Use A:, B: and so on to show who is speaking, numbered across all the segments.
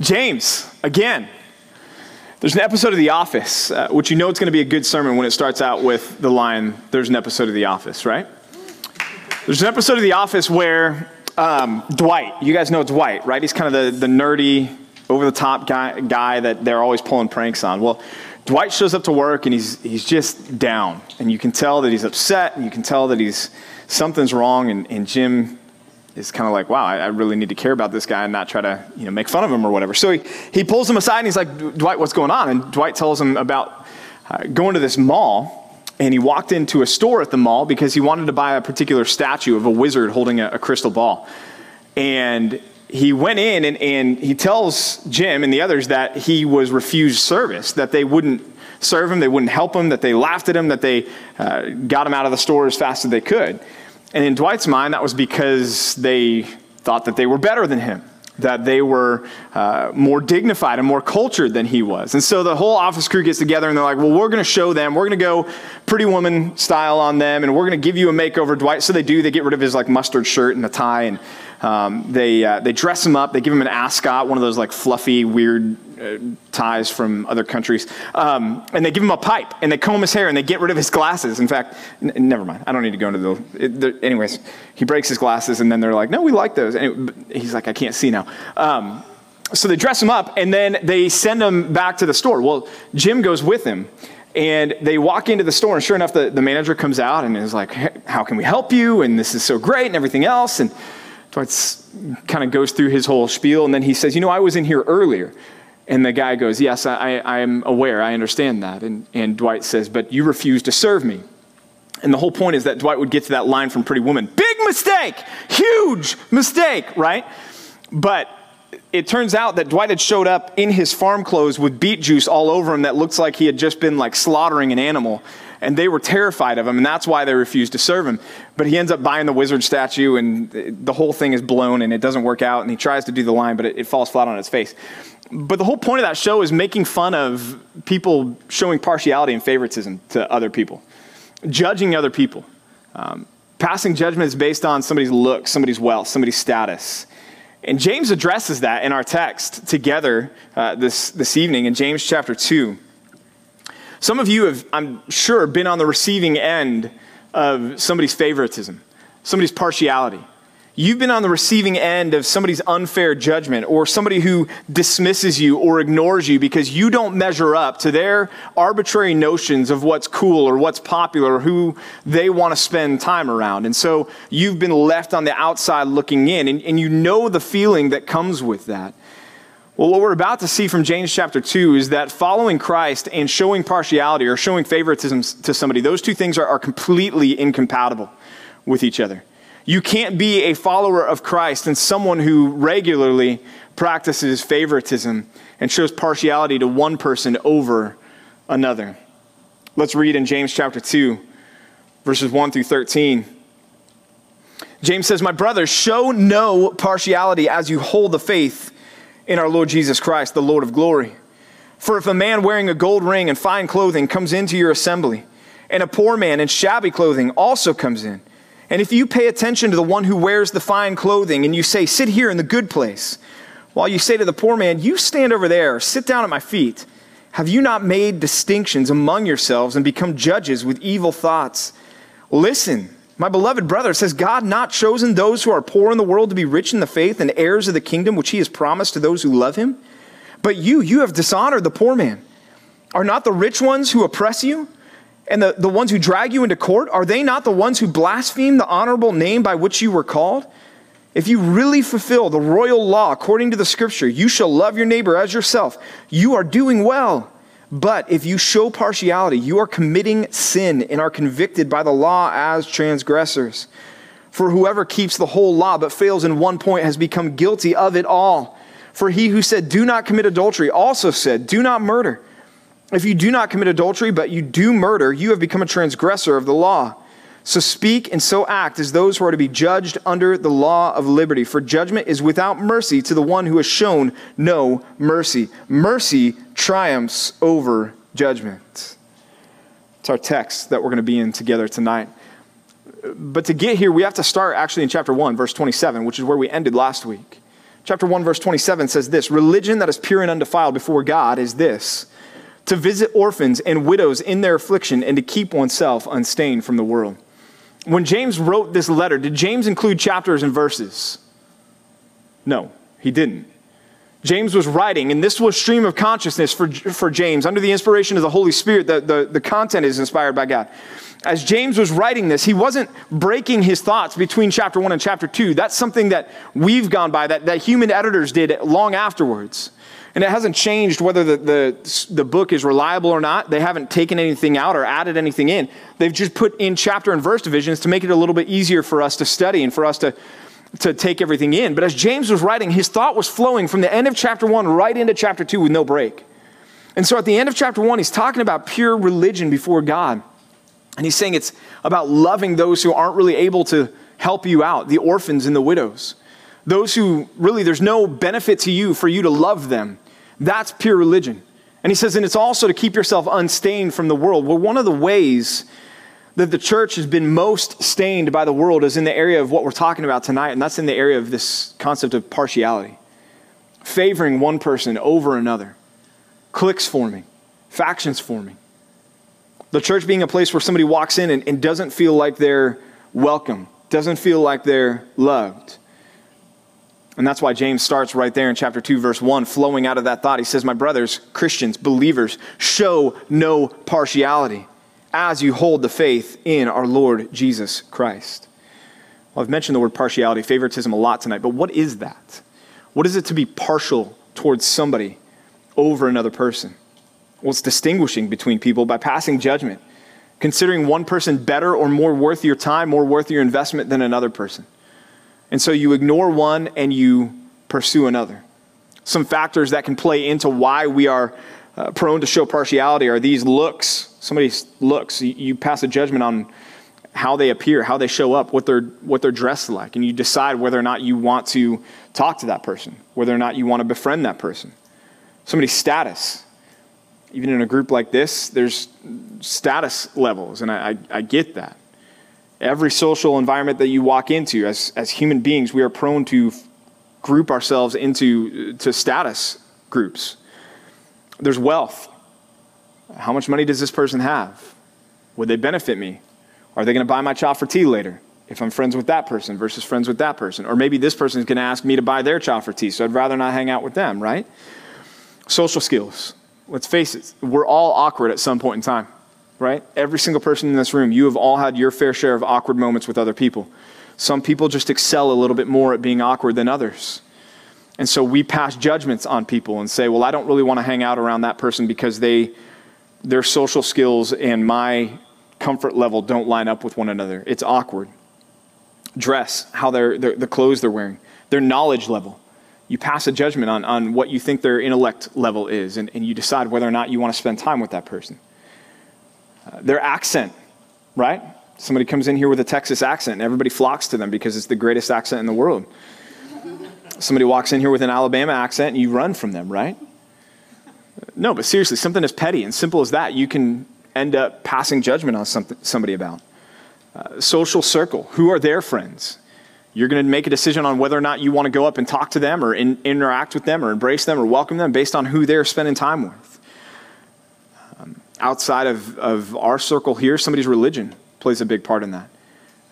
A: James, again. There's an episode of The Office, uh, which you know it's going to be a good sermon when it starts out with the line, There's an episode of The Office, right? There's an episode of The Office where um, Dwight, you guys know Dwight, right? He's kind of the, the nerdy, over the top guy, guy that they're always pulling pranks on. Well, Dwight shows up to work and he's, he's just down. And you can tell that he's upset and you can tell that he's something's wrong. And, and Jim is kind of like, wow, I, I, really need to care about this guy and not try to you know, make fun of him or whatever. So he, he pulls him aside and he's like, Dwight, what's going on? And Dwight tells him about uh, going to this mall. And he walked into a store at the mall because he wanted to buy a particular statue of a wizard holding a, a crystal ball. And he went in and, and he tells Jim and the others that he was refused service, that they wouldn't serve him, they wouldn't help him, that they laughed at him, that they uh, got him out of the store as fast as they could. And in Dwight's mind, that was because they thought that they were better than him, that they were uh, more dignified and more cultured than he was. And so the whole office crew gets together and they're like, well, we're going to show them, we're going to go pretty woman style on them, and we're going to give you a makeover, Dwight. So they do, they get rid of his like mustard shirt and the tie, and um, they, uh, they dress him up, they give him an ascot, one of those like fluffy, weird ties from other countries. Um, and they give him a pipe and they comb his hair and they get rid of his glasses. In fact, n- never mind. I don't need to go into the. It, anyways, he breaks his glasses and then they're like, no, we like those. And it, he's like, I can't see now. Um, so they dress him up and then they send him back to the store. Well, Jim goes with him. And they walk into the store, and sure enough, the, the manager comes out and is like, hey, How can we help you? And this is so great, and everything else. And Dwight kind of goes through his whole spiel, and then he says, You know, I was in here earlier. And the guy goes, Yes, I, am aware. I understand that. And, and Dwight says, But you refuse to serve me. And the whole point is that Dwight would get to that line from Pretty Woman Big mistake! Huge mistake, right? But it turns out that Dwight had showed up in his farm clothes with beet juice all over him that looks like he had just been like slaughtering an animal. And they were terrified of him, and that's why they refused to serve him. But he ends up buying the wizard statue, and the whole thing is blown, and it doesn't work out. And he tries to do the line, but it, it falls flat on its face. But the whole point of that show is making fun of people showing partiality and favoritism to other people, judging other people. Um, passing judgments based on somebody's look, somebody's wealth, somebody's status. And James addresses that in our text together uh, this, this evening in James chapter 2. Some of you have, I'm sure, been on the receiving end of somebody's favoritism, somebody's partiality. You've been on the receiving end of somebody's unfair judgment or somebody who dismisses you or ignores you because you don't measure up to their arbitrary notions of what's cool or what's popular or who they want to spend time around. And so you've been left on the outside looking in, and, and you know the feeling that comes with that. Well, what we're about to see from James chapter 2 is that following Christ and showing partiality or showing favoritism to somebody, those two things are, are completely incompatible with each other. You can't be a follower of Christ and someone who regularly practices favoritism and shows partiality to one person over another. Let's read in James chapter 2, verses 1 through 13. James says, My brothers, show no partiality as you hold the faith in our Lord Jesus Christ, the Lord of glory. For if a man wearing a gold ring and fine clothing comes into your assembly, and a poor man in shabby clothing also comes in, and if you pay attention to the one who wears the fine clothing and you say, Sit here in the good place, while you say to the poor man, You stand over there, sit down at my feet, have you not made distinctions among yourselves and become judges with evil thoughts? Listen, my beloved brother, has God not chosen those who are poor in the world to be rich in the faith and heirs of the kingdom which he has promised to those who love him? But you, you have dishonored the poor man. Are not the rich ones who oppress you? And the, the ones who drag you into court, are they not the ones who blaspheme the honorable name by which you were called? If you really fulfill the royal law according to the scripture, you shall love your neighbor as yourself, you are doing well. But if you show partiality, you are committing sin and are convicted by the law as transgressors. For whoever keeps the whole law but fails in one point has become guilty of it all. For he who said, Do not commit adultery, also said, Do not murder. If you do not commit adultery, but you do murder, you have become a transgressor of the law. So speak and so act as those who are to be judged under the law of liberty. For judgment is without mercy to the one who has shown no mercy. Mercy triumphs over judgment. It's our text that we're going to be in together tonight. But to get here, we have to start actually in chapter 1, verse 27, which is where we ended last week. Chapter 1, verse 27 says this Religion that is pure and undefiled before God is this to visit orphans and widows in their affliction and to keep oneself unstained from the world. When James wrote this letter, did James include chapters and verses? No, he didn't. James was writing, and this was stream of consciousness for, for James. Under the inspiration of the Holy Spirit, the, the, the content is inspired by God. As James was writing this, he wasn't breaking his thoughts between chapter one and chapter two. That's something that we've gone by, that, that human editors did long afterwards. And it hasn't changed whether the, the, the book is reliable or not. They haven't taken anything out or added anything in. They've just put in chapter and verse divisions to make it a little bit easier for us to study and for us to, to take everything in. But as James was writing, his thought was flowing from the end of chapter one right into chapter two with no break. And so at the end of chapter one, he's talking about pure religion before God. And he's saying it's about loving those who aren't really able to help you out, the orphans and the widows. Those who really, there's no benefit to you for you to love them. That's pure religion. And he says, and it's also to keep yourself unstained from the world. Well, one of the ways that the church has been most stained by the world is in the area of what we're talking about tonight, and that's in the area of this concept of partiality. Favoring one person over another, cliques forming, factions forming. The church being a place where somebody walks in and, and doesn't feel like they're welcome, doesn't feel like they're loved. And that's why James starts right there in chapter 2, verse 1, flowing out of that thought. He says, My brothers, Christians, believers, show no partiality as you hold the faith in our Lord Jesus Christ. Well, I've mentioned the word partiality, favoritism a lot tonight, but what is that? What is it to be partial towards somebody over another person? Well, it's distinguishing between people by passing judgment, considering one person better or more worth your time, more worth your investment than another person. And so you ignore one and you pursue another. Some factors that can play into why we are uh, prone to show partiality are these looks. Somebody's looks. You, pass a judgment on how they appear, how they show up, what they're, what they're dressed like, and you decide whether or not you want to talk to that person, whether or not you want to befriend that person. Somebody's status. Even in a group like this, there's status levels, and I, I, I get that. Every social environment that you walk into, as, as human beings, we are prone to group ourselves into uh, to status groups. There's wealth. How much money does this person have? Would they benefit me? Are they going to buy my chow for tea later? If I'm friends with that person versus friends with that person. Or maybe this person is going to ask me to buy their chow for tea, so I'd rather not hang out with them, right? Social skills. Let's face it, we're all awkward at some point in time right? Every single person in this room, you have all had your fair share of awkward moments with other people. Some people just excel a little bit more at being awkward than others. And so we pass judgments on people and say, well, I don't really want to hang out around that person because they, their social skills and my comfort level don't line up with one another. It's awkward. Dress, how they're, they're the clothes they're wearing, their knowledge level. You pass a judgment on, on what you think their intellect level is, and, and you decide whether or not you want to spend time with that person their accent, right? Somebody comes in here with a Texas accent, and everybody flocks to them because it's the greatest accent in the world. Somebody walks in here with an Alabama accent, and you run from them, right? No, but seriously, something as petty and simple as that, you can end up passing judgment on something, somebody about. Uh, social circle, who are their friends? You're going to make a decision on whether or not you want to go up and talk to them or in, interact with them or embrace them or welcome them based on who they're spending time with outside of, of our circle here, somebody's religion plays a big part in that.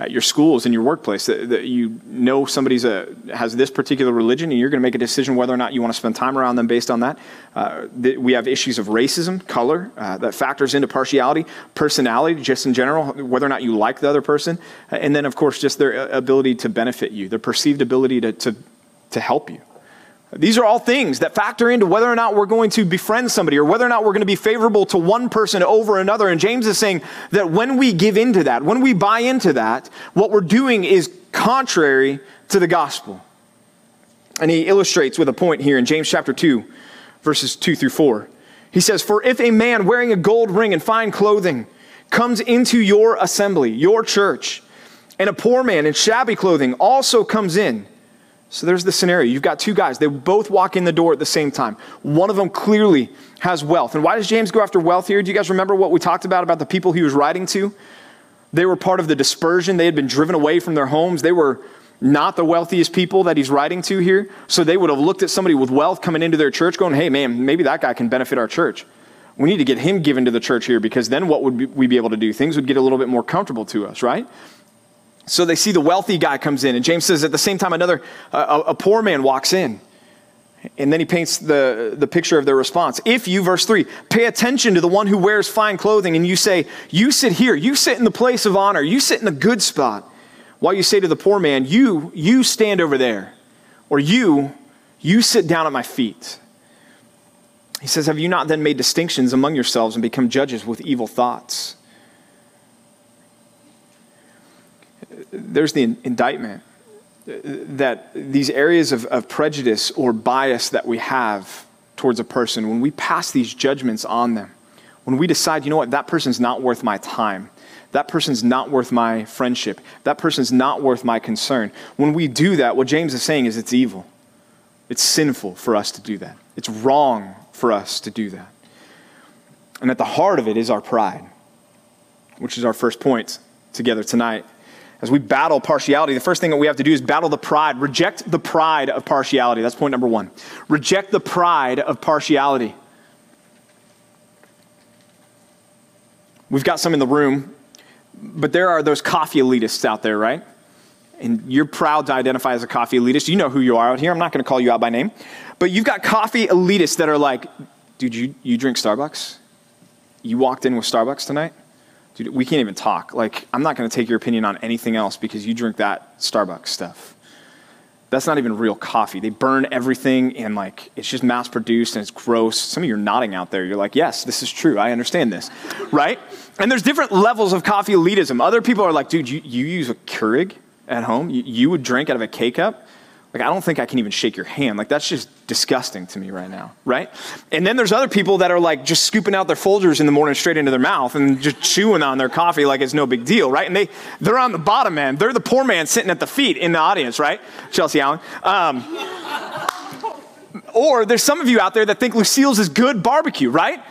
A: At your schools, in your workplace, that, that you know somebody's a, has this particular religion, and you're going to make a decision whether or not you want to spend time around them based on that. Uh, th- we have issues of racism, color, uh, that factors into partiality, personality, just in general, whether or not you like the other person, and then, of course, just their ability to benefit you, their perceived ability to, to, to help you. These are all things that factor into whether or not we're going to befriend somebody or whether or not we're going to be favorable to one person over another. And James is saying that when we give into that, when we buy into that, what we're doing is contrary to the gospel. And he illustrates with a point here in James chapter 2, verses 2 through 4. He says, For if a man wearing a gold ring and fine clothing comes into your assembly, your church, and a poor man in shabby clothing also comes in, so there's the scenario. You've got two guys. They both walk in the door at the same time. One of them clearly has wealth. And why does James go after wealth here? Do you guys remember what we talked about about the people he was writing to? They were part of the dispersion. They had been driven away from their homes. They were not the wealthiest people that he's writing to here. So they would have looked at somebody with wealth coming into their church going, hey, man, maybe that guy can benefit our church. We need to get him given to the church here because then what would we be able to do? Things would get a little bit more comfortable to us, right? So they see the wealthy guy comes in, and James says at the same time, another, a, a poor man walks in. And then he paints the, the picture of their response. If you, verse 3, pay attention to the one who wears fine clothing and you say, You sit here, you sit in the place of honor, you sit in the good spot, while you say to the poor man, You, you stand over there, or you, you sit down at my feet. He says, Have you not then made distinctions among yourselves and become judges with evil thoughts? There's the indictment that these areas of, of prejudice or bias that we have towards a person, when we pass these judgments on them, when we decide, you know what, that person's not worth my time, that person's not worth my friendship, that person's not worth my concern, when we do that, what James is saying is it's evil. It's sinful for us to do that. It's wrong for us to do that. And at the heart of it is our pride, which is our first point together tonight as we battle partiality, the first thing that we have to do is battle the pride. Reject the pride of partiality. That's point number one. Reject the pride of partiality. We've got some in the room, but there are those coffee elitists out there, right? And you're proud to identify as a coffee elitist. You know who you are out here. I'm not going to call you out by name. But you've got coffee elitists that are like, dude, you, you drink Starbucks? You walked in with Starbucks tonight? Dude, we can't even talk. Like, I'm not going to take your opinion on anything else because you drink that Starbucks stuff. That's not even real coffee. They burn everything and like it's just mass produced and it's gross. Some of you are nodding out there. You're like, yes, this is true. I understand this, right? And there's different levels of coffee elitism. Other people are like, dude, you, you use a Keurig at home? You, you would drink out of a K cup? Like, I don't think I can even shake your hand. Like, that's just disgusting to me right now, right? And then there's other people that are like just scooping out their Folgers in the morning straight into their mouth and just chewing on their coffee like it's no big deal, right? And they, they're on the bottom man. They're the poor man sitting at the feet in the audience, right? Chelsea Allen. Um, or there's some of you out there that think Lucille's is good barbecue, right?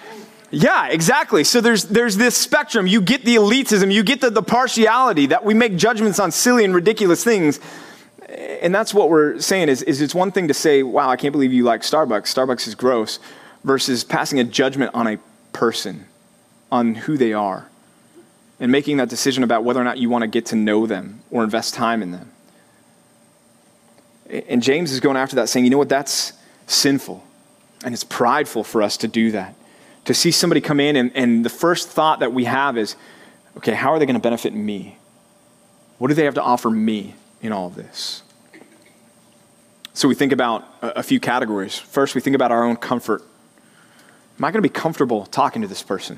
A: Yeah, exactly. So there's there's this spectrum. You get the elitism, you get the, the partiality that we make judgments on silly and ridiculous things and that's what we're saying is, is it's one thing to say, wow, I can't believe you like Starbucks. Starbucks is gross, versus passing a judgment on a person, on who they are, and making that decision about whether or not you want to get to know them or invest time in them. And James is going after that, saying, you know what, that's sinful. And it's prideful for us to do that. To see somebody come in, and, and the first thought that we have is, okay, how are they going to benefit me? What do they have to offer me? In all of this. So we think about a, few categories. First, we think about our own comfort. Am I going to be comfortable talking to this person?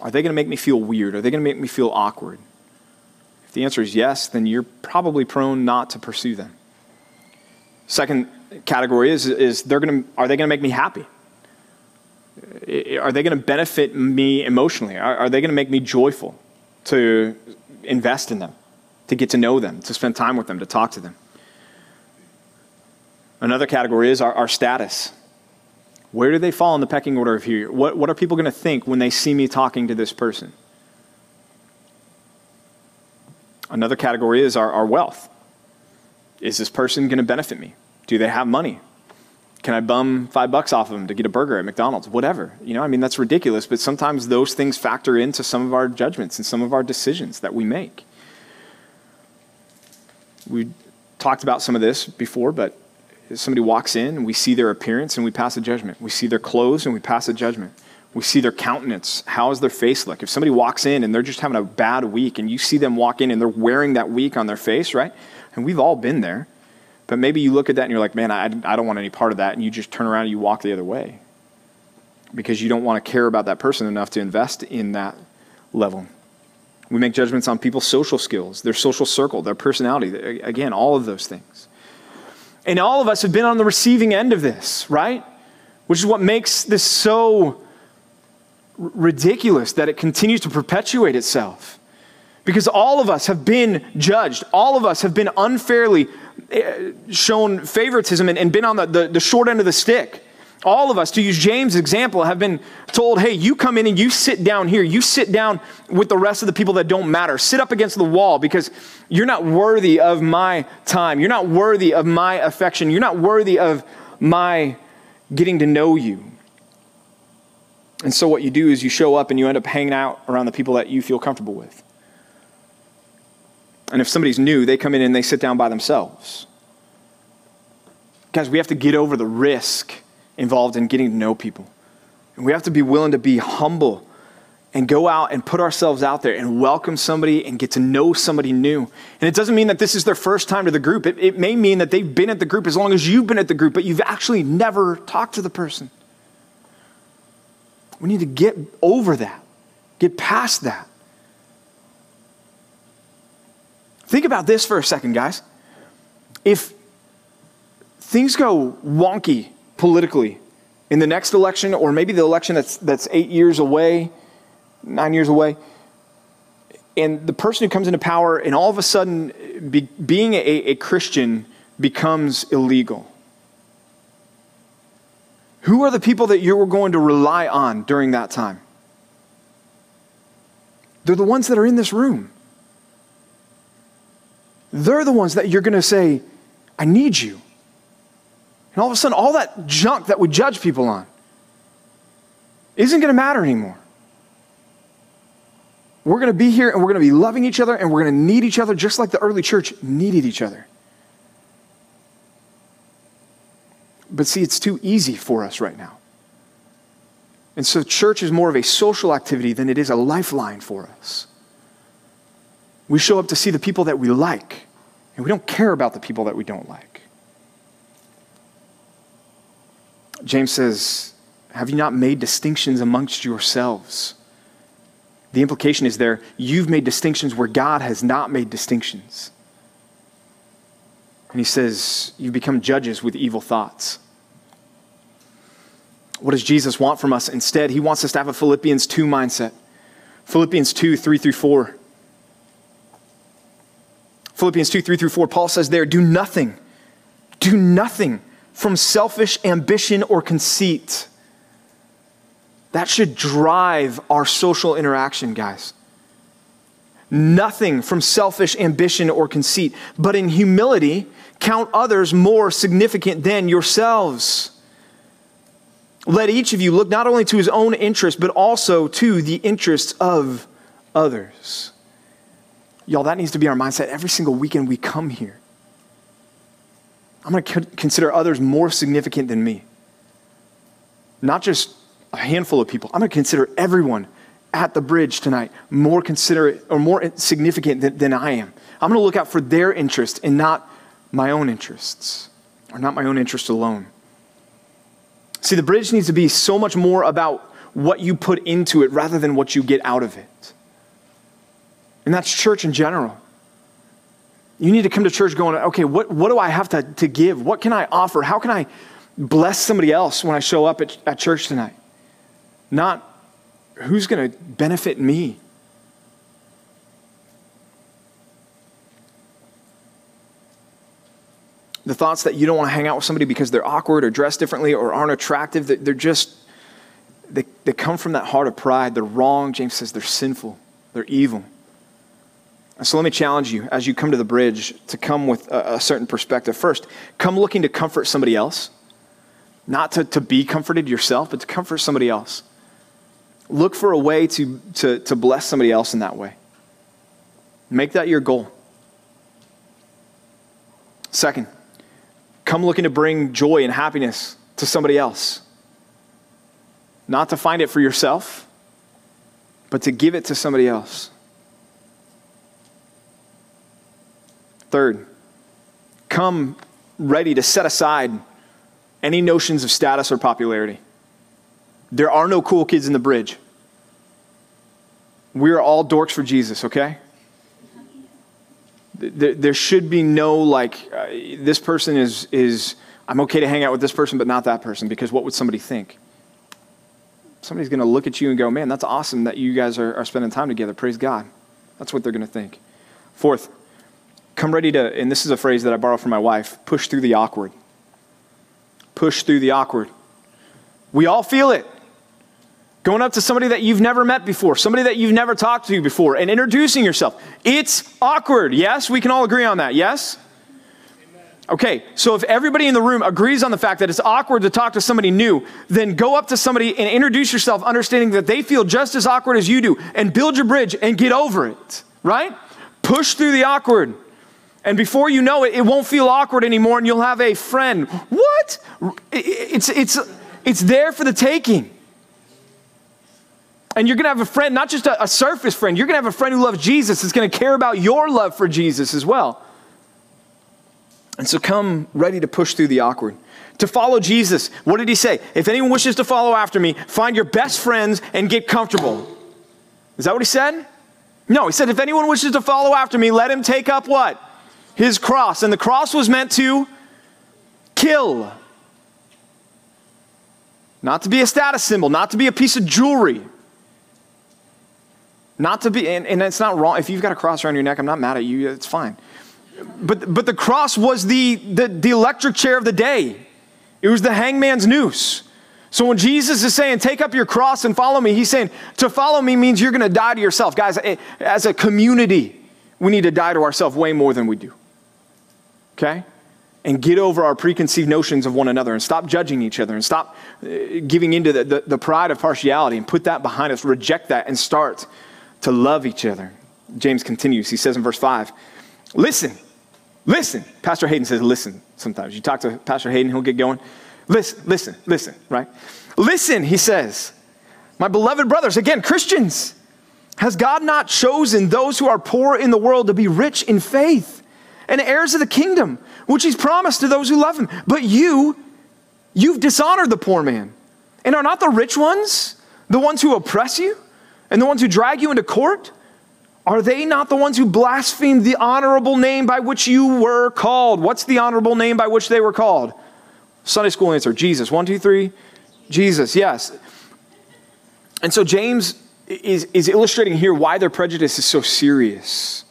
A: Are they going to make me feel weird? Are they going to make me feel awkward? If the answer is yes, then you're probably prone not to pursue them. Second category is, is they're going to, are they going to make me happy? Are they going to benefit me emotionally? Are, are they going to make me joyful to invest in them? To get to know them, to spend time with them, to talk to them. Another category is our, our status. Where do they fall in the pecking order of here? What, what are people going to think when they see me talking to this person? Another category is our, our wealth. Is this person going to benefit me? Do they have money? Can I bum five bucks off of them to get a burger at McDonald's? Whatever. You know, I mean, that's ridiculous, but sometimes those things factor into some of our judgments and some of our decisions that we make. We talked about some of this before, but somebody walks in and we see their appearance and we pass a judgment. We see their clothes and we pass a judgment. We see their countenance. How does their face look? If somebody walks in and they're just having a bad week and you see them walk in and they're wearing that week on their face, right? And we've all been there. But maybe you look at that and you're like, man, I, I don't want any part of that. And you just turn around and you walk the other way because you don't want to care about that person enough to invest in that level. We make judgments on people's social skills, their social circle, their personality. Again, all of those things. And all of us have been on the receiving end of this, right? Which is what makes this so ridiculous that it continues to perpetuate itself. Because all of us have been judged, all of us have been unfairly eh, shown favoritism and, been on the, the, the short end of the stick. All of us, to use James' example, have been told, hey, you come in and you sit down here. You sit down with the rest of the people that don't matter. Sit up against the wall because you're not worthy of my time. You're not worthy of my affection. You're not worthy of my getting to know you. And so what you do is you show up and you end up hanging out around the people that you feel comfortable with. And if somebody's new, they come in and they sit down by themselves. Guys, we have to get over the risk involved in getting to know people. And we have to be willing to be humble and go out and put ourselves out there and welcome somebody and get to know somebody new. And it doesn't mean that this is their first time to the group. It, it may mean that they've been at the group as long as you've been at the group, but you've actually never talked to the person. We need to get over that, get past that. Think about this for a second, guys. If things go wonky politically in the next election, or maybe the election that's, that's eight years away, nine years away, and the person who comes into power, and all of a sudden, be, being a, a Christian becomes illegal. Who are the people that you're going to rely on during that time? They're the ones that are in this room. They're the ones that you're going to say, I need you. And all of a sudden, all that junk that we judge people on isn't going to matter anymore. We're going to be here and we're going to be loving each other and we're going to need each other just like the early church needed each other. But see, it's too easy for us right now. And so, church is more of a social activity than it is a lifeline for us. We show up to see the people that we like, and we don't care about the people that we don't like. James says, Have you not made distinctions amongst yourselves? The implication is there, you've made distinctions where God has not made distinctions. And he says, You've become judges with evil thoughts. What does Jesus want from us? Instead, he wants us to have a Philippians 2 mindset. Philippians 2, 3 through 4. Philippians 2, 3 through 4, Paul says there, Do nothing, do nothing from selfish ambition or conceit. That should drive our social interaction, guys nothing from selfish ambition or conceit, but in humility, count others more significant than yourselves. Let each of you look not only to his own interest, but also to the interests of others. Y'all, that needs to be our mindset every single weekend we come here. I'm going to consider others more significant than me. Not just a handful of people. I'm going to consider everyone at the bridge tonight more considerate or more significant than, than I am. I'm going to look out for their interest and not my own interests, or not my own interest alone. See, the bridge needs to be so much more about what you put into it rather than what you get out of it. And that's church in general. You need to come to church going, okay, what, what do I have to, to give? What can I offer? How can I bless somebody else when I show up at, at church tonight? Not who's going to benefit me? The thoughts that you don't want to hang out with somebody because they're awkward or dressed differently or aren't attractive, they're just, they, they come from that heart of pride. They're wrong. James says they're sinful, they're evil. So let me challenge you as you come to the bridge to come with a, a certain perspective. First, come looking to comfort somebody else, not to, to be comforted yourself, but to comfort somebody else. Look for a way to, to, to bless somebody else in that way. Make that your goal. Second, come looking to bring joy and happiness to somebody else. Not to find it for yourself, but to give it to somebody else. Third, come ready to set aside any notions of status or popularity. There are no cool kids in the bridge. We are all dorks for Jesus, okay? There, there should be no, like, uh, this person is, is, I'm okay to hang out with this person, but not that person, because what would somebody think? Somebody's going to look at you and go, man, that's awesome that you guys are, are spending time together. Praise God. That's what they're going to think. Fourth, come ready to, and this is a phrase that I borrow from my wife push through the awkward. Push through the awkward. We all feel it. Going up to somebody that you've never met before, somebody that you've never talked to before, and introducing yourself. It's awkward. Yes, we can all agree on that. Yes? Okay, so if everybody in the room agrees on the fact that it's awkward to talk to somebody new, then go up to somebody and introduce yourself, understanding that they feel just as awkward as you do, and build your bridge and get over it, right? Push through the awkward. And before you know it, it won't feel awkward anymore, and you'll have a friend. What? It's, it's, it's there for the taking. And you're going to have a friend, not just a, a surface friend, you're going to have a friend who loves Jesus, that's going to care about your love for Jesus as well. And so come ready to push through the awkward. To follow Jesus, what did he say? If anyone wishes to follow after me, find your best friends and get comfortable. Is that what he said? No, he said, if anyone wishes to follow after me, let him take up what? His cross. And the cross was meant to kill. Not to be a status symbol, not to be a piece of jewelry. Not to be, and, and it's not wrong. If you've got a cross around your neck, I'm not mad at you, it's fine but, but the cross was the, the, the electric chair of the day, it was the hangman's noose. So when Jesus is saying, take up your cross and follow me, he's saying, to follow me means you're going to die to yourself. Guys, eh, as a community, we need to die to ourselves way more than we do. Okay? And get over our preconceived notions of one another and stop judging each other and stop eh, giving into the, the, the pride of partiality and put that behind us, reject that, and start to love each other. James continues. He says in verse 5 Listen, Listen. Pastor Hayden says, listen sometimes. You talk to Pastor Hayden, he'll get going. Listen, listen, listen, right? Listen, he says, my beloved brothers, again, Christians, has God not chosen those who are poor in the world to be rich in faith and heirs of the kingdom, which he's promised to those who love him? But you, you've dishonored the poor man. And are not the rich ones the ones who oppress you and the ones who drag you into court? Are they not the ones who blasphemed the honorable name by which you were called? What's the honorable name by which they were called? Sunday school answer Jesus. One, two, three. Jesus, yes. And so James is, is illustrating here why their prejudice is so serious,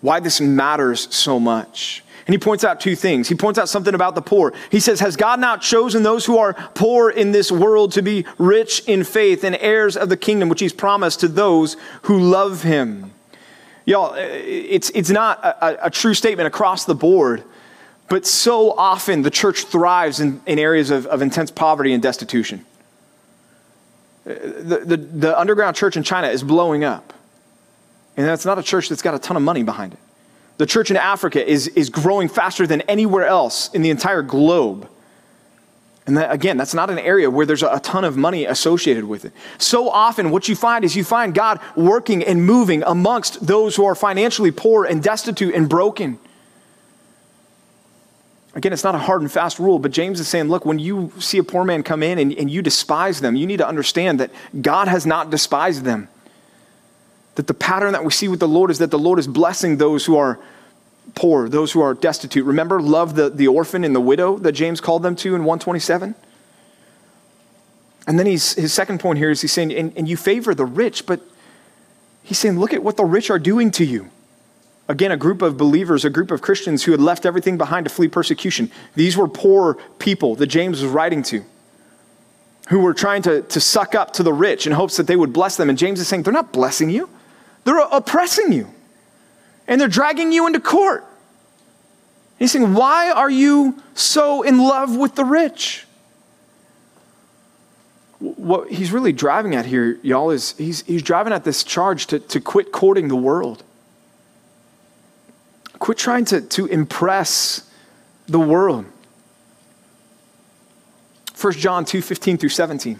A: why this matters so much. And he points out two things. He points out something about the poor. He says, Has God not chosen those who are poor in this world to be rich in faith and heirs of the kingdom which he's promised to those who love him? Y'all, uh, it's, it's not a, a true statement across the board, but so often the church thrives in, in areas of, of intense poverty and destitution. Uh, the, the, the underground church in China is blowing up. And that's not a church that's got a ton of money behind it. The church in Africa is, is growing faster than anywhere else in the entire globe. And that, again, that's not an area where there's a ton of money associated with it. So often, what you find is you find God working and moving amongst those who are financially poor and destitute and broken. Again, it's not a hard and fast rule, but James is saying, look, when you see a poor man come in and, and you despise them, you need to understand that God has not despised them that the pattern that we see with the Lord is that the Lord is blessing those who are poor, those who are destitute. Remember, love the, the orphan and the widow that James called them to in 127? And then he's, his second point here is he's saying, and, and you favor the rich, but he's saying, look at what the rich are doing to you. Again, a group of believers, a group of Christians who had left everything behind to flee persecution. These were poor people that James was writing to, who were trying to, to suck up to the rich in hopes that they would bless them. And James is saying, they're not blessing you. They're oppressing you and they're dragging you into court. He's saying, Why are you so in love with the rich? What he's really driving at here, y'all, is he's, he's driving at this charge to, to quit courting the world. Quit trying to, to impress the world. 1 John 2 15 through 17.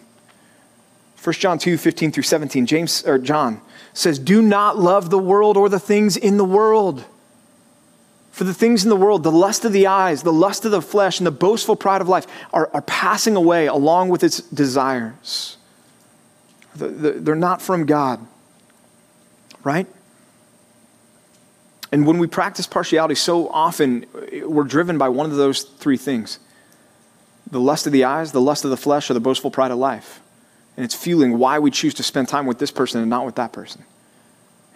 A: 1 John 2 15 through 17. James, or John says, Do not love the world or the things in the world. For the things in the world, the lust of the eyes, the lust of the flesh, and the boastful pride of life are, are passing away along with its desires. They're not from God, right? And when we practice partiality, so often we're driven by one of those three things the lust of the eyes, the lust of the flesh, or the boastful pride of life and it's fueling why we choose to spend time with this person and not with that person.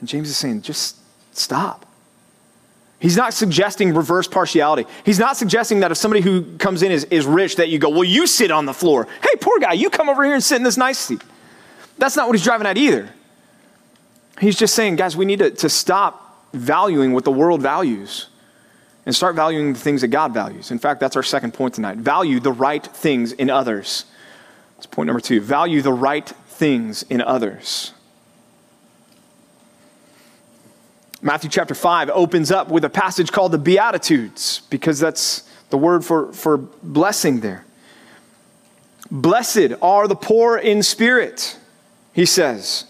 A: And James is saying, just stop. He's not suggesting reverse partiality. He's not suggesting that if somebody who comes in is, is rich, that you go, well, you sit on the floor. Hey, poor guy, you come over here and sit in this nice seat. That's not what he's driving at either. He's just saying, guys, we need to, to stop valuing what the world values and start valuing the things that God values. In fact, that's our second point tonight. Value the right things in others. That's point number two. Value the right things in others. Matthew chapter 5 opens up with a passage called the Beatitudes, because that's the word for, for blessing there. Blessed are the poor in spirit, he says.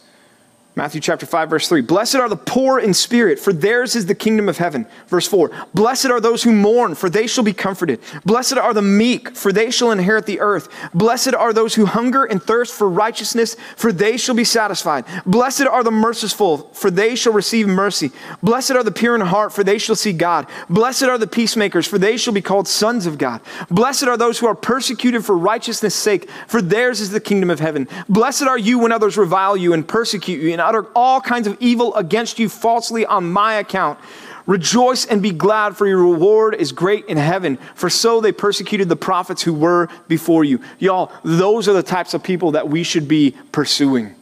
A: Matthew chapter 5 verse 3. Blessed are the poor in spirit, for theirs is the kingdom of heaven. Verse 4. Blessed are those who mourn, for they shall be comforted. Blessed are the meek, for they shall inherit the earth. Blessed are those who hunger and thirst for righteousness, for they shall be satisfied. Blessed are the merciful, for they shall receive mercy. Blessed are the pure in heart, for they shall see God. Blessed are the peacemakers, for they shall be called sons of God. Blessed are those who are persecuted for righteousness' sake, for theirs is the kingdom of heaven. Blessed are you when others revile you and persecute you and utter all kinds of evil against you falsely on my account. Rejoice and be glad, for your reward is great in heaven. For so they persecuted the prophets who were before you. Y'all, those are the types of people that we should be pursuing,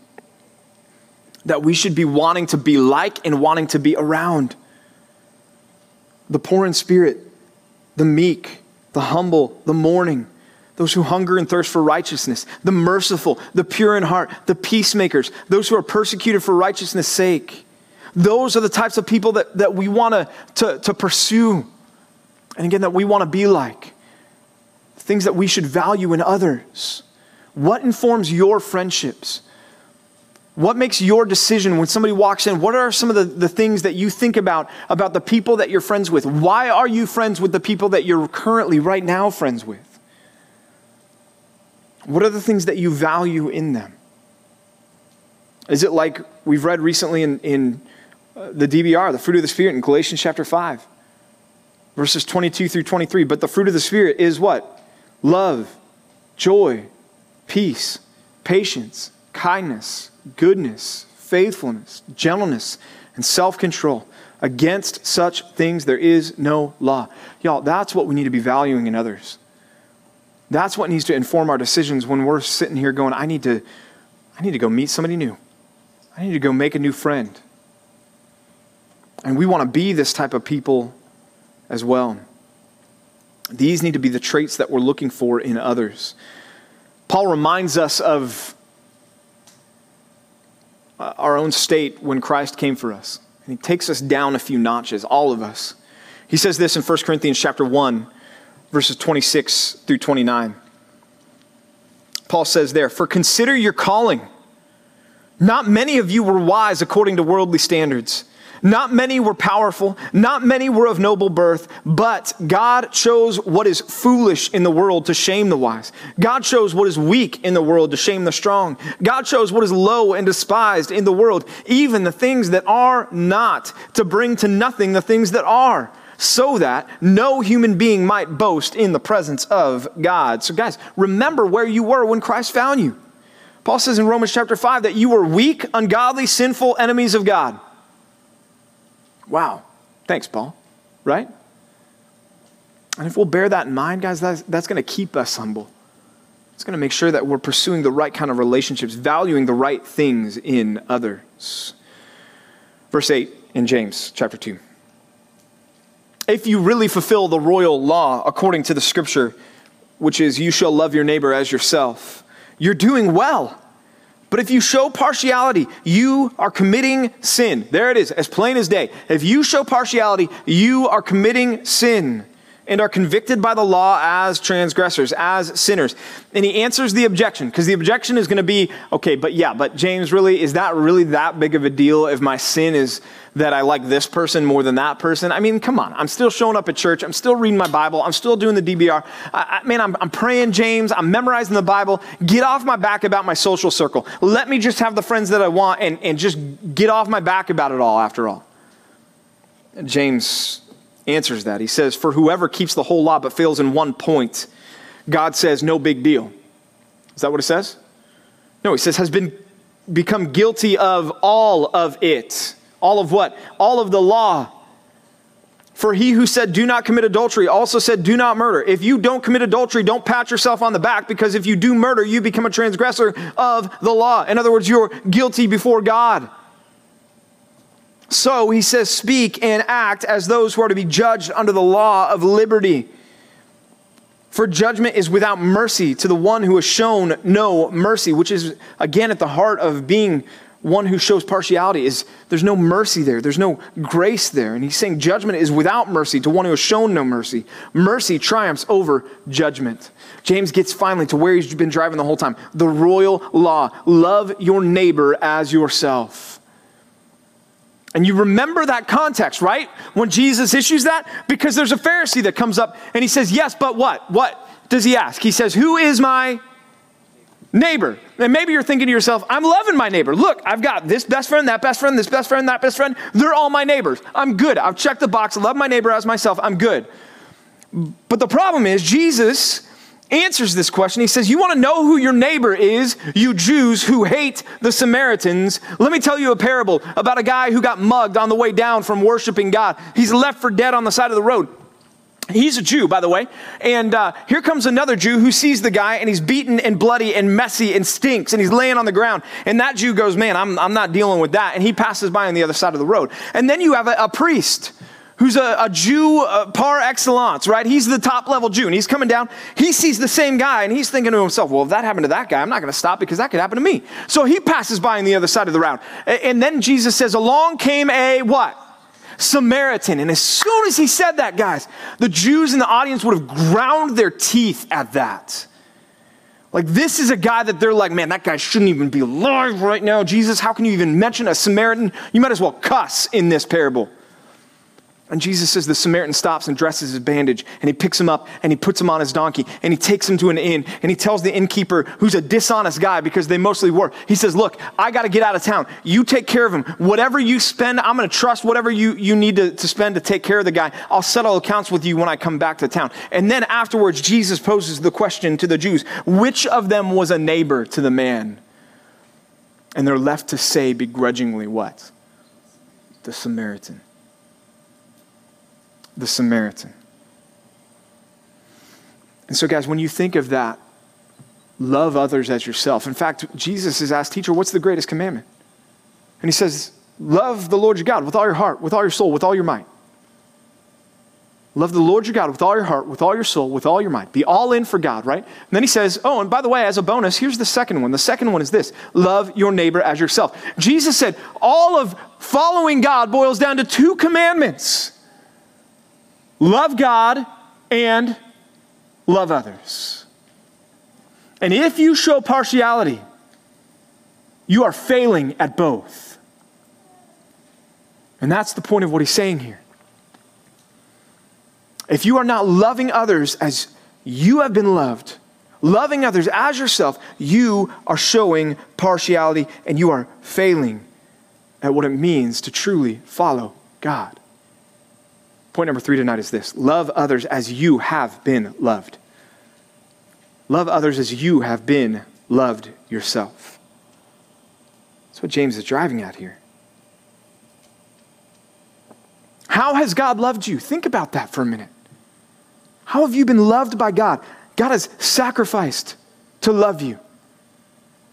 A: that we should be wanting to be like and wanting to be around. The poor in spirit, the meek, the humble, the mourning those who hunger and thirst for righteousness, the merciful, the pure in heart, the peacemakers, those who are persecuted for righteousness' sake. Those are the types of people that, that we want to, to pursue. And again, that we want to be like. Things that we should value in others. What informs your friendships? What makes your decision when somebody walks in? What are some of the, the things that you think about about the people that you're friends with? Why are you friends with the people that you're currently, right now, friends with? What are the things that you value in them? Is it like we've read recently in, in uh, the DBR, the fruit of the Spirit in Galatians chapter 5, verses 22 through 23? But the fruit of the Spirit is what? Love, joy, peace, patience, kindness, goodness, faithfulness, gentleness, and self control. Against such things there is no law. Y'all, that's what we need to be valuing in others. That's what needs to inform our decisions when we're sitting here going, I need to, I need to go meet somebody new. I need to go make a new friend. And we want to be this type of people as well. These need to be the traits that we're looking for in others. Paul reminds us of uh, our own state when Christ came for us. And he takes us down a few notches, all of us. He says this in 1 Corinthians chapter 1, verses 26 through 29. Paul says there, For consider your calling. Not many of you were wise according to worldly standards. Not many were powerful, not many were of noble birth, but God chose what is foolish in the world to shame the wise. God chose what is weak in the world to shame the strong. God chose what is low and despised in the world, even the things that are not, to bring to nothing the things that are so that no human being might boast in the presence of God. So, guys, remember where you were when Christ found you. Paul says in Romans chapter 5 that you were weak, ungodly, sinful enemies of God. Wow. Thanks, Paul. Right? And if we'll bear that in mind, guys, that's, that's going to keep us humble. It's going to make sure that we're pursuing the right kind of relationships, valuing the right things in others. Verse 8 in James chapter 2 if you really fulfill the royal law according to the scripture, which is, you shall love your neighbor as yourself, you're doing well. But if you show partiality, you are committing sin. There it is, as plain as day. If you show partiality, you are committing sin and are convicted by the law as transgressors, as sinners. And he answers the objection, because the objection is going to be okay, but yeah, but James, really, is that really that big of a deal if my sin is that I like this person more than that person? I mean, come on. I'm still showing up at church. I'm still reading my Bible. I'm still doing the DBR. I, I man, I'm, I'm praying, James. I'm memorizing the Bible. Get off my back about my social circle. Let me just have the friends that I want and, and just get off my back about it all after all. James answers that. He says, For whoever keeps the whole law but fails in one point, God says, no big deal. Is that what it says? No, he says, has been become guilty of all of it. All of what? All of the law. For he who said, Do not commit adultery, also said, Do not murder. If you don't commit adultery, don't pat yourself on the back, because if you do murder, you become a transgressor of the law. In other words, you're guilty before God. So he says, Speak and act as those who are to be judged under the law of liberty. For judgment is without mercy to the one who has shown no mercy, which is, again, at the heart of being one who shows partiality is there's no mercy there. There's no grace there. And he's saying judgment is without mercy to one who has shown no mercy. Mercy triumphs over judgment. James gets finally to where he's been driving the whole time. The royal law. Love your neighbor as yourself and you remember that context right when jesus issues that because there's a pharisee that comes up and he says yes but what what does he ask he says who is my neighbor. And maybe you're thinking to yourself, I'm loving my neighbor. Look, I've got this best friend, that best friend, this best friend, that best friend. They're all my neighbors. I'm good. I've checked the box. I love my neighbor as myself. I'm good. But the problem is, Jesus answers this question. He says, You want to know who your neighbor is, you Jews who hate the Samaritans? Let me tell you a parable about a guy who got mugged on the way down from worshiping God. He's left for dead on the side of the road. He's a Jew, by the way. And uh, here comes another Jew who sees the guy and he's beaten and bloody and messy and stinks and he's laying on the ground. And that Jew goes, Man, I'm, I'm not dealing with that. And he passes by on the other side of the road. And then you have a, a priest who's a, a Jew uh, par excellence, right? He's the top level Jew and he's coming down. He sees the same guy and he's thinking to himself, Well, if that happened to that guy, I'm not going to stop because that could happen to me. So he passes by on the other side of the road. And then Jesus says, Along came a what? Samaritan. And as soon as he said that, guys, the Jews in the audience would have ground their teeth at that. Like, this is a guy that they're like, man, that guy shouldn't even be alive right now. Jesus, how can you even mention a Samaritan? You might as well cuss in this parable. And Jesus says the Samaritan stops and dresses his bandage, and he picks him up and he puts him on his donkey, and he takes him to an inn, and he tells the innkeeper, who's a dishonest guy because they mostly were, he says, Look, I got to get out of town. You take care of him. Whatever you spend, I'm going to trust whatever you, you need to, to spend to take care of the guy. I'll settle accounts with you when I come back to town. And then afterwards, Jesus poses the question to the Jews which of them was a neighbor to the man? And they're left to say begrudgingly, What? The Samaritan the Samaritan. And so, guys, when you think of that, love others as yourself. In fact, Jesus is asked, Teacher, what's the greatest commandment? And he says, Love the Lord your God with all your heart, with all your soul, with all your might. Love the Lord your God with all your heart, with all your soul, with all your might. Be all in for God, right? And then he says, Oh, and by the way, as a bonus, here's the second one. The second one is this love your neighbor as yourself. Jesus said, All of following God boils down to two commandments love God and love others. And if you show partiality, you are failing at both. And that's the point of what he's saying here. If you are not loving others as you have been loved, loving others as yourself, you are showing partiality and you are failing at what it means to truly follow God. Point number three tonight is this love others as you have been loved. Love others as you have been loved yourself. That's what James is driving at here. How has God loved you? Think about that for a minute. How have you been loved by God? God has sacrificed to love you,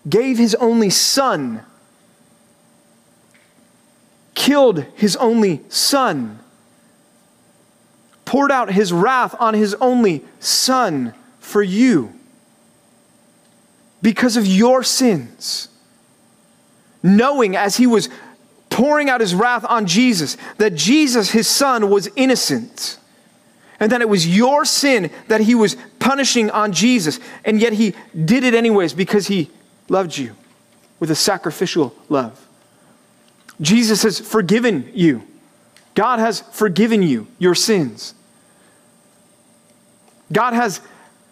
A: gave his only son, killed his only son poured out his wrath on his only Son for you because of your sins. Knowing as he was pouring out his wrath on Jesus that Jesus, his Son, was innocent and that it was your sin that he was punishing on Jesus, and yet he did it anyways because he loved you with a sacrificial love. Jesus has forgiven you. God has forgiven you your sins. God has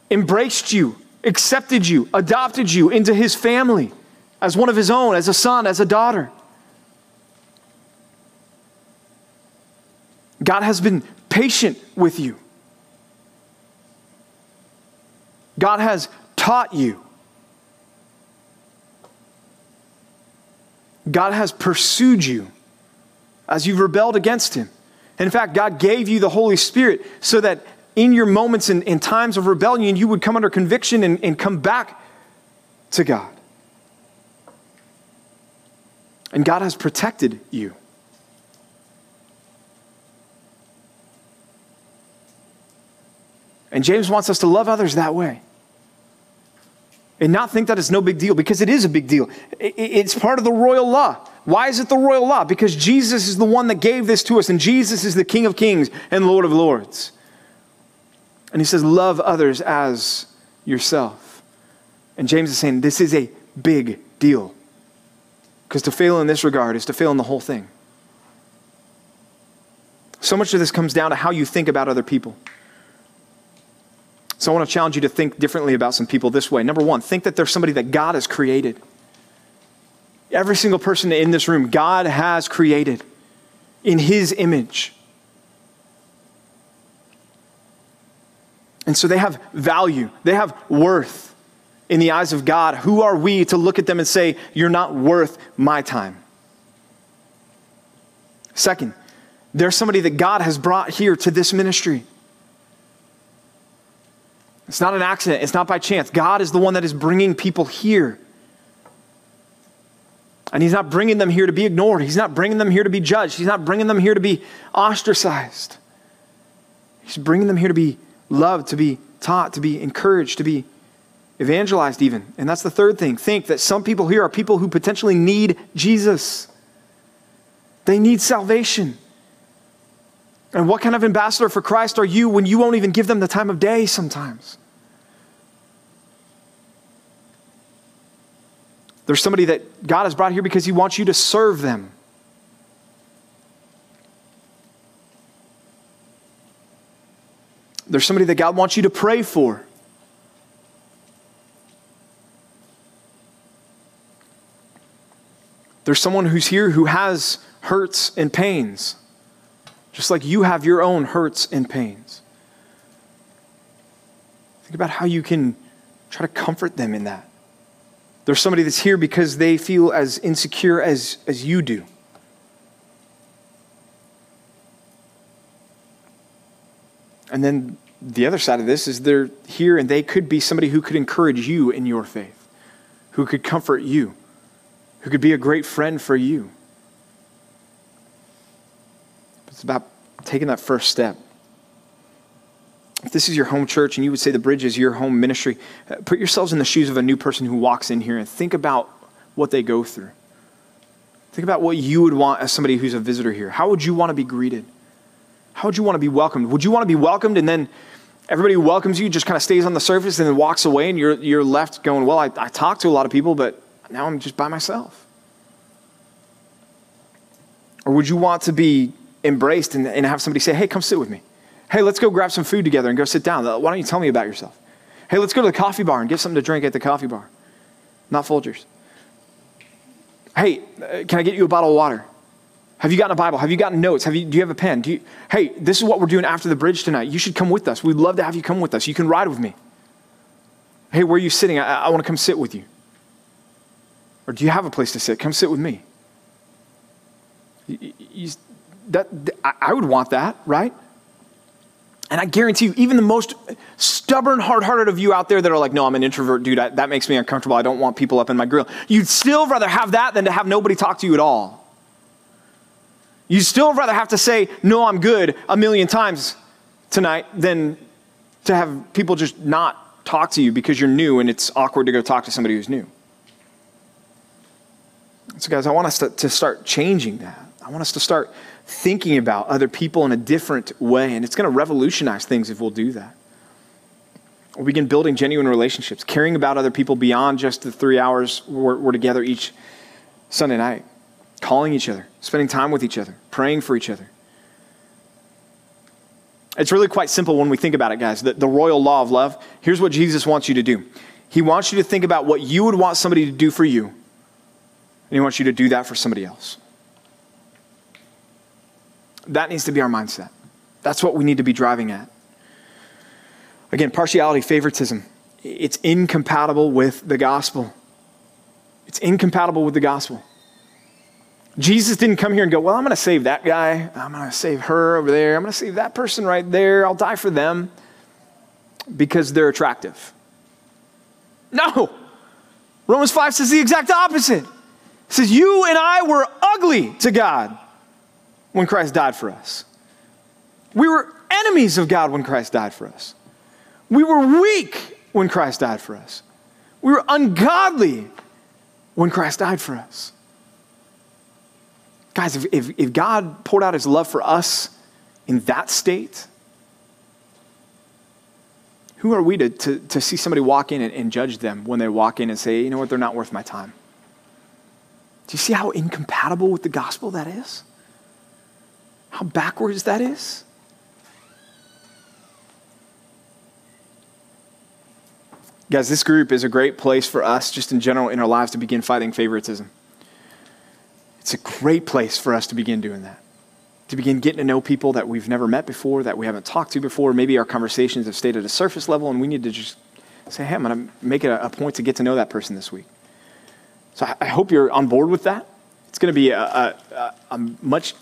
A: embraced you, accepted you, adopted you into his family as one of his own, as a son, as a daughter. God has been patient with you. God has taught you. God has pursued you as you've rebelled against him. In fact, God gave you the Holy Spirit so that in your moments and in, times of rebellion, you would come under conviction and, and come back to God. And God has protected you. And James wants us to love others that way. And not think that it's no big deal, because it is a big deal. It's part of the royal law. Why is it the royal law? Because Jesus is the one that gave this to us, and Jesus is the King of kings and Lord of lords. And he says, Love others as yourself. And James is saying, This is a big deal. Because to fail in this regard is to fail in the whole thing. So much of this comes down to how you think about other people. So I want to challenge you to think differently about some people this way. Number one, think that they're somebody that God has created. Every single person in this room, God has created in His image. And so they have value, they have worth in the eyes of God. Who are we to look at them and say, You're not worth my time? Second, there's somebody that God has brought here to this ministry. It's not an accident, it's not by chance. God is the one that is bringing people here. And He's not bringing them here to be ignored, He's not bringing them here to be judged, He's not bringing them here to be ostracized. He's bringing them here to be loved, to be taught, to be encouraged, to be evangelized, even. And that's the third thing. Think that some people here are people who potentially need Jesus, they need salvation. And what kind of ambassador for Christ are you when you won't even give them the time of day sometimes? There's somebody that God has brought here because he wants you to serve them. There's somebody that God wants you to pray for. There's someone who's here who has hurts and pains just like you have your own hurts and pains. Think about how you can try to comfort them in that. There's somebody that's here because they feel as insecure as, as you do. And then the other side of this is they're here and they could be somebody who could encourage you in your faith, who could comfort you, who could be a great friend for you. It's about taking that first step. If this is your home church and you would say the bridge is your home ministry, uh, put yourselves in the shoes of a new person who walks in here and think about what they go through. Think about what you would want as somebody who's a visitor here. How would you want to be greeted? How would you want to be welcomed? Would you want to be welcomed and then everybody who welcomes you just kind of stays on the surface and then walks away and you're, you're left going, well, I, I talked to a lot of people, but now I'm just by myself? Or would you want to be embraced and, and have somebody say, hey, come sit with me. Hey, let's go grab some food together and go sit down. Why don't you tell me about yourself? Hey, let's go to the coffee bar and get something to drink at the coffee bar. Not Folgers. Hey, uh, can I get you a bottle of water? Have you gotten a Bible? Have you gotten notes? Have you, do you have a pen? You, hey, this is what we're doing after the bridge tonight. You should come with us. We'd love to have you come with us. You can ride with me. Hey, where are you sitting? I, I want to come sit with you. Or do you have a place to sit? Come sit with me. You, you, that, I would want that, right? And I guarantee you, even the most stubborn, hard hearted of you out there that are like, no, I'm an introvert, dude, I, that makes me uncomfortable. I don't want people up in my grill. You'd still rather have that than to have nobody talk to you at all. You'd still rather have to say, no, I'm good a million times tonight than to have people just not talk to you because you're new and it's awkward to go talk to somebody who's new. So, guys, I want us to, to start changing that. I want us to start thinking about other people in a different way. And it's going to revolutionize things if we'll do that. We'll begin building genuine relationships, caring about other people beyond just the three hours we're, we're together each Sunday night, calling each other, spending time with each other, praying for each other. It's really quite simple when we think about it, guys. The, the royal law of love here's what Jesus wants you to do He wants you to think about what you would want somebody to do for you, and He wants you to do that for somebody else. That needs to be our mindset. That's what we need to be driving at. Again, partiality, favoritism, it's incompatible with the gospel. It's incompatible with the gospel. Jesus didn't come here and go, Well, I'm going to save that guy. I'm going to save her over there. I'm going to save that person right there. I'll die for them because they're attractive. No. Romans 5 says the exact opposite. It says, You and I were ugly to God when Christ died for us. We were enemies of God when Christ died for us. We were weak when Christ died for us. We were ungodly when Christ died for us. Guys, if, if, if, God poured out his love for us in that state, who are we to, to, to see somebody walk in and, and judge them when they walk in and say, you know what, they're not worth my time? Do you see how incompatible with the gospel that is? How backwards that is? Guys, this group is a great place for us, just in general, in our lives to begin fighting favoritism. It's a great place for us to begin doing that. To begin getting to know people that we've never met before, that we haven't talked to before. Maybe our conversations have stayed at a surface level, and we need to just say, hey, I'm going to make it a, point to get to know that person this week. So I, hope you're on board with that. It's going to be a, a, a, much.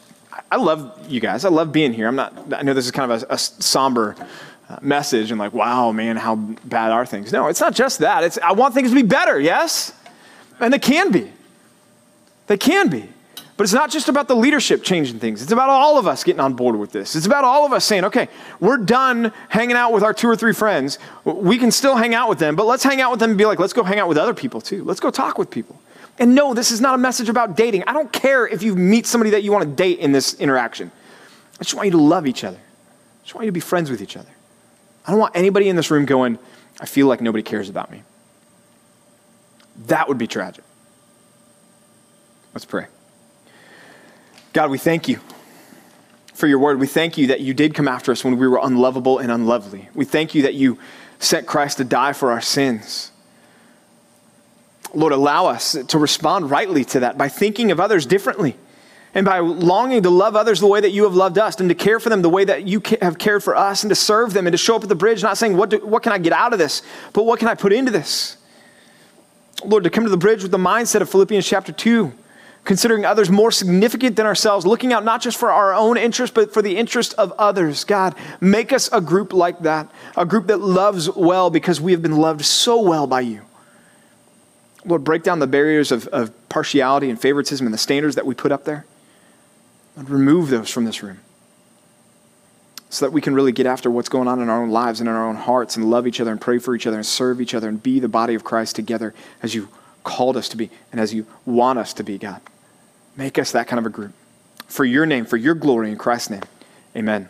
A: I love you guys. I love being here. I'm not. I know this is kind of a, somber uh, message and like, wow, man, how bad are things? No, it's not just that. It's I want things to be better. Yes, and they can be. They can be. But it's not just about the leadership changing things. It's about all of us getting on board with this. It's about all of us saying, okay, we're done hanging out with our two or three friends. We can still hang out with them, but let's hang out with them and be like, let's go hang out with other people too. Let's go talk with people. And no, this is not a message about dating. I don't care if you meet somebody that you want to date in this interaction. I just want you to love each other. I just want you to be friends with each other. I don't want anybody in this room going, I feel like nobody cares about me. That would be tragic. Let's pray. God, we thank you for your word. We thank you that you did come after us when we were unlovable and unlovely. We thank you that you sent Christ to die for our sins. Lord, allow us to respond rightly to that by thinking of others differently and by longing to love others the way that you have loved us and to care for them the way that you have cared for us and to serve them and to show up at the bridge, not saying, what, do, what can I get out of this, but what can I put into this? Lord, to come to the bridge with the mindset of Philippians chapter 2 considering others more significant than ourselves, looking out not just for our own interest, but for the interest of others. God, make us a group like that, a group that loves well because we have been loved so well by you. Lord, break down the barriers of, of partiality and favoritism and the standards that we put up there. Lord, remove those from this room so that we can really get after what's going on in our own lives and in our own hearts and love each other and pray for each other and serve each other and be the body of Christ together as you called us to be and as you want us to be, God. Make us that kind of a group. For your name, for your glory, in Christ's name. Amen.